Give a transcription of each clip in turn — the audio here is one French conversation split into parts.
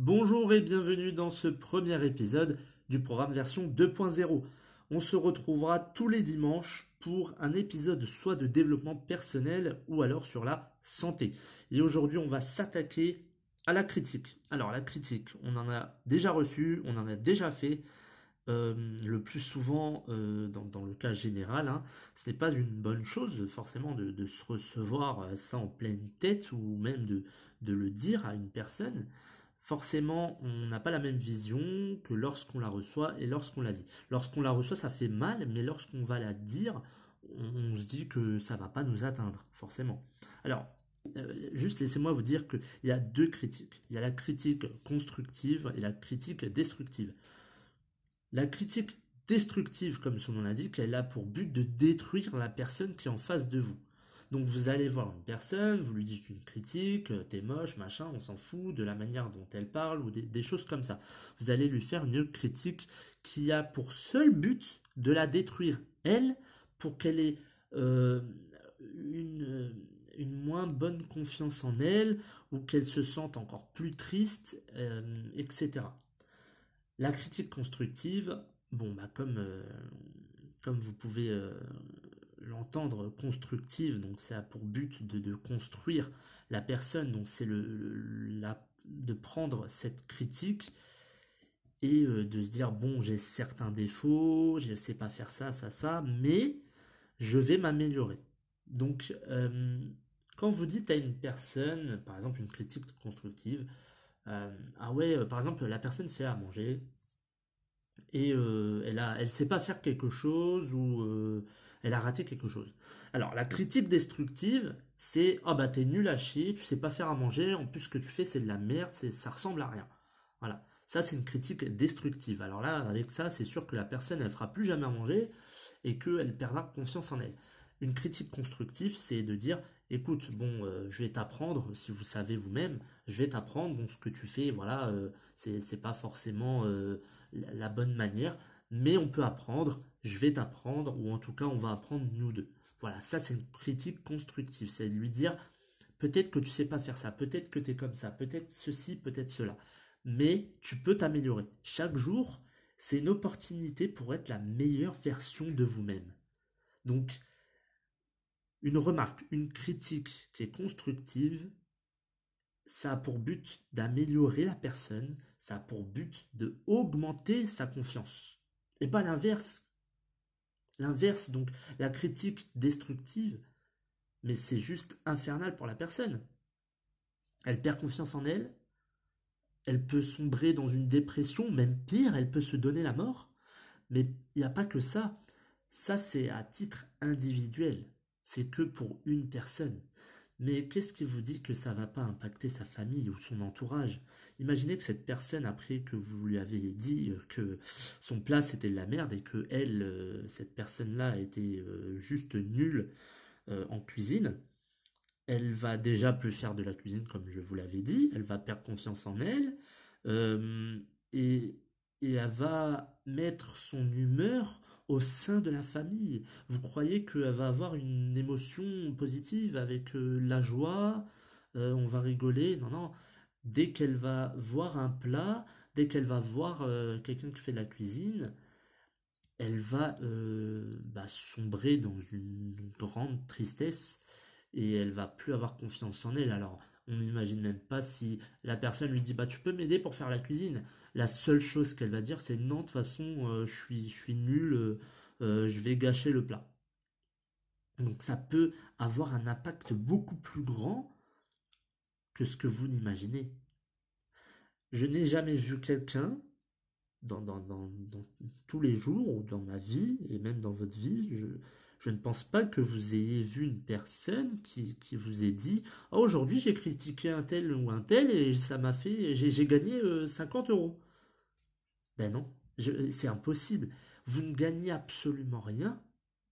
Bonjour et bienvenue dans ce premier épisode du programme version 2.0. On se retrouvera tous les dimanches pour un épisode soit de développement personnel ou alors sur la santé. Et aujourd'hui, on va s'attaquer à la critique. Alors la critique, on en a déjà reçu, on en a déjà fait. Euh, le plus souvent, euh, dans, le cas général, hein, ce n'est pas une bonne chose forcément de, se recevoir ça en pleine tête ou même de le dire à une personne forcément, on n'a pas la même vision que lorsqu'on la reçoit et lorsqu'on la dit. Lorsqu'on la reçoit, ça fait mal, mais lorsqu'on va la dire, on, se dit que ça va pas nous atteindre, forcément. Alors, euh, juste laissez-moi vous dire qu'il y a deux critiques. Il y a la critique constructive et la critique destructive. La critique destructive, comme son nom l'indique, elle a pour but de détruire la personne qui est en face de vous. Donc vous allez voir une personne, vous lui dites une critique, euh, t'es moche, machin, on s'en fout de la manière dont elle parle ou des, choses comme ça. Vous allez lui faire une critique qui a pour seul but de la détruire, elle, pour qu'elle ait euh, une, une, moins bonne confiance en elle ou qu'elle se sente encore plus triste, euh, etc. La critique constructive, bon, bah comme, comme vous pouvez l'entendre constructive, donc ça a pour but de, construire la personne, donc c'est le, de prendre cette critique et euh, de se dire bon j'ai certains défauts, je ne sais pas faire ça, ça, ça, mais je vais m'améliorer. Donc euh, quand vous dites à une personne, par exemple une critique constructive, euh, ah ouais, par exemple la personne fait à manger et elle a, elle sait pas faire quelque chose ou elle a raté quelque chose. Alors, la critique destructive, c'est Ah oh bah t'es nul à chier, tu sais pas faire à manger, en plus ce que tu fais c'est de la merde, ça ressemble à rien. Voilà. Ça, c'est une critique destructive. Alors là, avec ça, c'est sûr que la personne, elle fera plus jamais à manger et qu'elle perdra confiance en elle. Une critique constructive, c'est de dire écoute, bon, euh, je vais t'apprendre, si vous savez vous-même, je vais t'apprendre, bon, ce que tu fais, voilà, euh, c'est pas forcément euh, la bonne manière, mais on peut apprendre, je vais t'apprendre, ou en tout cas on va apprendre nous deux. Voilà, ça c'est une critique constructive, c'est lui dire peut-être que tu sais pas faire ça, peut-être que tu es comme ça, peut-être ceci, peut-être cela, mais tu peux t'améliorer. Chaque jour, c'est une opportunité pour être la meilleure version de vous-même. Donc, une remarque, une critique qui est constructive, ça a pour but d'améliorer la personne, ça a pour but de augmenter sa confiance et pas l'inverse. L'inverse, donc la critique destructive, mais c'est juste infernal pour la personne. Elle perd confiance en elle, elle peut sombrer dans une dépression, même pire, elle peut se donner la mort. Mais il n'y a pas que ça. Ça, c'est à titre individuel. C'est que pour une personne. Mais qu'est-ce qui vous dit que ça va pas impacter sa famille ou son entourage? Imaginez que cette personne, après que vous lui avez dit que son plat c'était de la merde et que elle, euh, cette personne-là était euh, juste nulle euh, en cuisine, elle va déjà plus faire de la cuisine comme je vous l'avais dit, elle va perdre confiance en elle et, et elle va mettre son humeur au sein de la famille. Vous croyez qu'elle va avoir une émotion positive avec la joie, on va rigoler? Non, non dès qu'elle va voir un plat, dès qu'elle va voir euh, quelqu'un qui fait de la cuisine, elle va euh, bah, sombrer dans une grande tristesse et elle va plus avoir confiance en elle. Alors, on n'imagine même pas si la personne lui dit bah tu peux m'aider pour faire la cuisine. La seule chose qu'elle va dire c'est non de toute façon euh, je suis je suis nul, je vais gâcher le plat. Donc ça peut avoir un impact beaucoup plus grand que ce que vous n'imaginez. Je n'ai jamais vu quelqu'un dans, tous les jours, ou dans ma vie, et même dans votre vie, ne pense pas que vous ayez vu une personne qui, vous ait dit oh, aujourd'hui j'ai critiqué un tel ou un tel et ça m'a fait j'ai gagné 50 euros. Ben non, c'est impossible. Vous ne gagnez absolument rien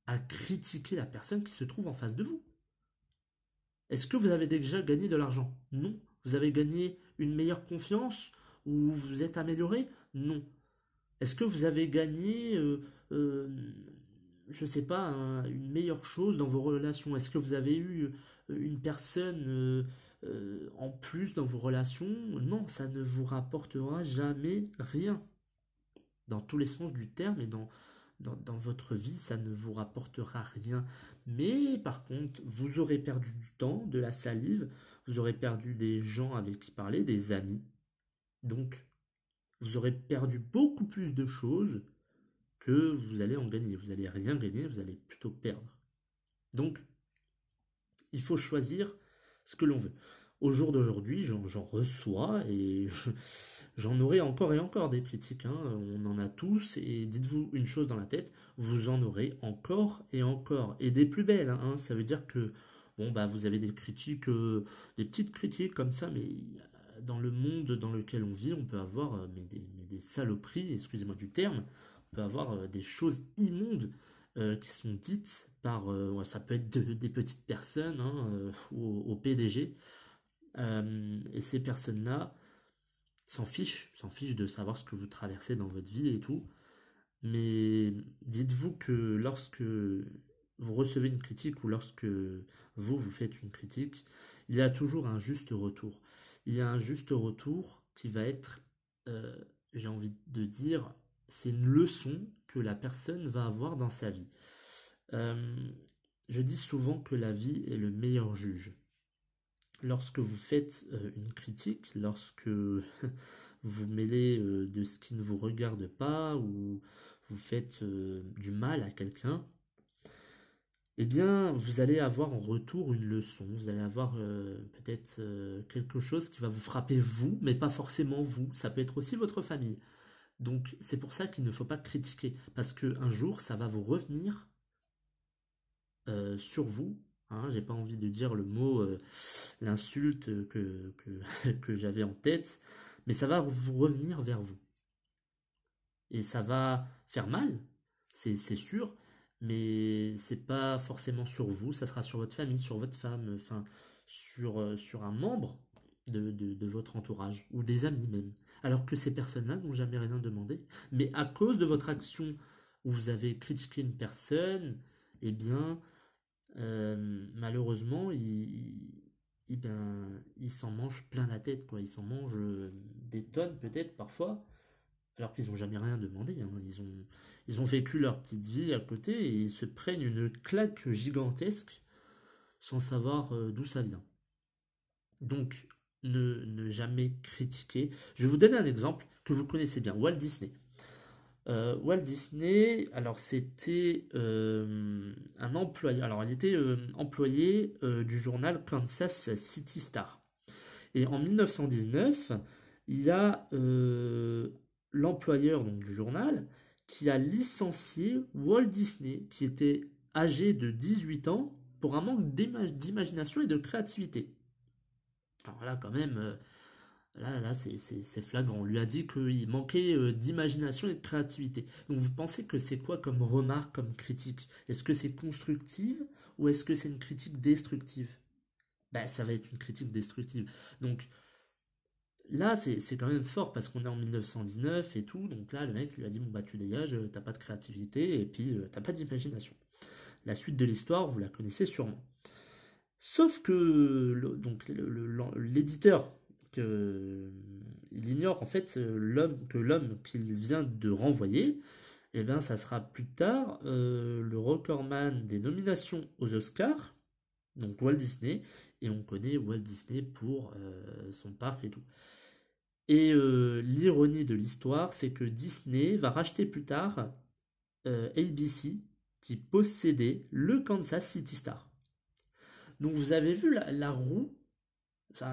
à critiquer la personne qui se trouve en face de vous. Est-ce que vous avez déjà gagné de l'argent? Non. Vous avez gagné une meilleure confiance ou vous êtes amélioré? Non. Est-ce que vous avez gagné, euh, euh, je ne sais pas, une meilleure chose dans vos relations? Est-ce que vous avez eu euh, une personne en plus dans vos relations? Non, ça ne vous rapportera jamais rien. Dans tous les sens du terme et dans, dans, votre vie, ça ne vous rapportera rien. Mais par contre, vous aurez perdu du temps, de la salive, vous aurez perdu des gens avec qui parler, des amis. Donc, vous aurez perdu beaucoup plus de choses vous allez en gagner. Vous n'allez rien gagner, vous allez plutôt perdre. Donc, il faut choisir ce que l'on veut. Au jour d'aujourd'hui, j'en reçois et j'en aurai encore et encore des critiques. Hein. On en a tous et dites-vous une chose dans la tête, vous en aurez encore et encore. Et des plus belles, hein. ça veut dire que bon, bah, vous avez des critiques, euh, des petites critiques comme ça, mais dans le monde dans lequel on vit, on peut avoir euh, mais des, saloperies, excusez-moi du terme, peut avoir euh, des choses immondes euh, qui sont dites par, ça peut être des petites personnes hein, au, PDG, et ces personnes-là s'en fichent, s'en fichent de savoir ce que vous traversez dans votre vie et tout, mais dites-vous que lorsque vous recevez une critique ou lorsque vous, vous faites une critique, il y a toujours un juste retour. Il y a un juste retour qui va être, euh, j'ai envie de dire, c'est une leçon que la personne va avoir dans sa vie. Euh, je dis souvent que la vie est le meilleur juge. Lorsque vous faites euh, une critique, lorsque vous mêlez de ce qui ne vous regarde pas ou vous faites du mal à quelqu'un, eh bien, vous allez avoir en retour une leçon, vous allez avoir euh, peut-être euh, quelque chose qui va vous frapper vous, mais pas forcément vous, ça peut être aussi votre famille. Donc c'est pour ça qu'il ne faut pas critiquer, parce qu'un jour, ça va vous revenir euh, sur vous. Hein, J'ai pas envie de dire le mot, l'insulte que, j'avais en tête, mais ça va vous revenir vers vous. Et ça va faire mal, c'est sûr, mais c'est pas forcément sur vous, ça sera sur votre famille, sur votre femme, euh, sur un membre de, votre entourage, ou des amis même. Alors que ces personnes-là n'ont jamais rien demandé. Mais à cause de votre action où vous avez critiqué une personne, eh bien, euh, malheureusement, il, ben, il s'en mange plein la tête, quoi. Il s'en mange euh, des tonnes peut-être parfois, alors qu'ils n'ont jamais rien demandé. Hein. Ils, ont, ils ont vécu leur petite vie à côté et ils se prennent une claque gigantesque sans savoir euh, d'où ça vient. Donc, ne, jamais critiquer. Je vais vous donner un exemple que vous connaissez bien, Walt Disney. Euh, Walt Disney, alors c'était euh, un employé, alors il était employé du journal Kansas City Star. Et en 1919, il y a l'employeur du journal qui a licencié Walt Disney, qui était âgé de 18 ans, pour un manque d'imagination et de créativité. Alors là, quand même, euh, là, là c'est flagrant. On lui a dit qu'il manquait euh, d'imagination et de créativité. Donc vous pensez que c'est quoi comme remarque, comme critique? Est-ce que c'est constructive ou est-ce que c'est une critique destructive? Ben, ça va être une critique destructive. Donc, Là, c'est quand même fort parce qu'on est en 1919 et tout. Donc là, le mec lui a dit Bon, bah, tu dégages, euh, t'as pas de créativité et puis t'as pas d'imagination. La suite de l'histoire, vous la connaissez sûrement. Sauf que l'éditeur, il ignore en fait euh, que l'homme qu'il vient de renvoyer, eh bien ça sera plus tard le recordman des nominations aux Oscars, donc Walt Disney, et on connaît Walt Disney pour son parc et tout. Et euh, l'ironie de l'histoire, c'est que Disney va racheter plus tard euh, ABC, qui possédait le Kansas City Star. Donc vous avez vu la, roue,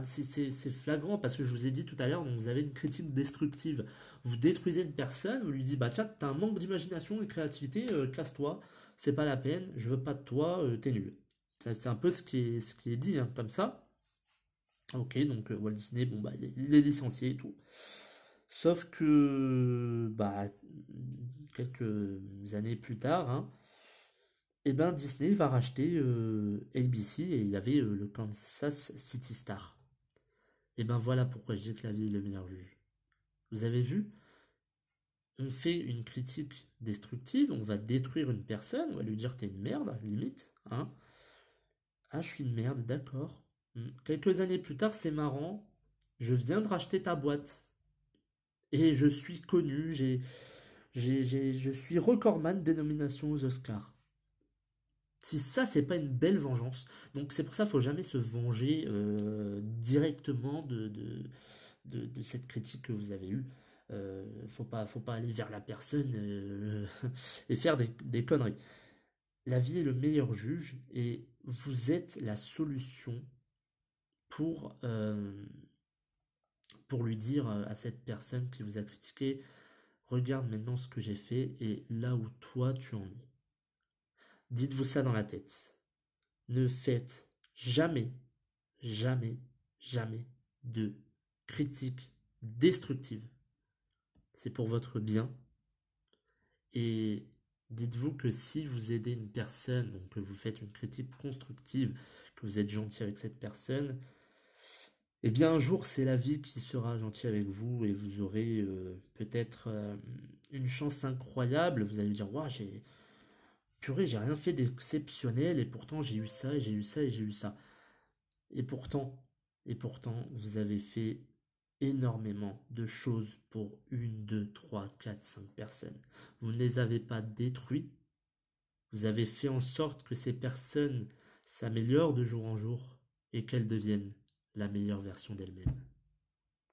c'est flagrant parce que je vous ai dit tout à l'heure, vous avez une critique destructive. Vous détruisez une personne, vous lui dites, bah tiens, t'as un manque d'imagination et de créativité, euh, casse-toi, c'est pas la peine, je veux pas de toi, euh, t'es nul. C'est un peu ce qui est, dit, hein, comme ça. Ok, donc euh, Walt Disney, bon, bah, il est licencié et tout. Sauf que, bah, quelques années plus tard, hein, eh ben, Disney va racheter euh, ABC et il y avait le Kansas City Star. Et eh ben voilà pourquoi je dis que la vie est le meilleur juge. Vous avez vu? On fait une critique destructive, on va détruire une personne, on va lui dire t'es une merde, limite. Hein ah, je suis une merde, d'accord. Hmm. Quelques années plus tard, c'est marrant, je viens de racheter ta boîte. Et je suis connu, j'ai, je suis recordman des nominations aux Oscars. Si ça, c'est pas une belle vengeance. Donc c'est pour ça faut jamais se venger euh, directement de, de, cette critique que vous avez eue. Euh, faut pas, faut pas aller vers la personne euh, et faire des, des, conneries. La vie est le meilleur juge et vous êtes la solution pour, euh, pour lui dire à cette personne qui vous a critiqué, regarde maintenant ce que j'ai fait et là où toi tu en es. Dites-vous ça dans la tête. Ne faites jamais, jamais, jamais de critiques destructives. C'est pour votre bien. Et dites-vous que si vous aidez une personne, que vous faites une critique constructive, que vous êtes gentil avec cette personne, eh bien un jour c'est la vie qui sera gentille avec vous et vous aurez euh, peut-être euh, une chance incroyable. Vous allez dire, waouh, j'ai purée, j'ai rien fait d'exceptionnel et pourtant j'ai eu ça et j'ai eu ça et j'ai eu ça. Et pourtant, et pourtant, vous avez fait énormément de choses pour une, deux, trois, quatre, cinq personnes. Vous ne les avez pas détruits. Vous avez fait en sorte que ces personnes s'améliorent de jour en jour et qu'elles deviennent la meilleure version d'elles-mêmes.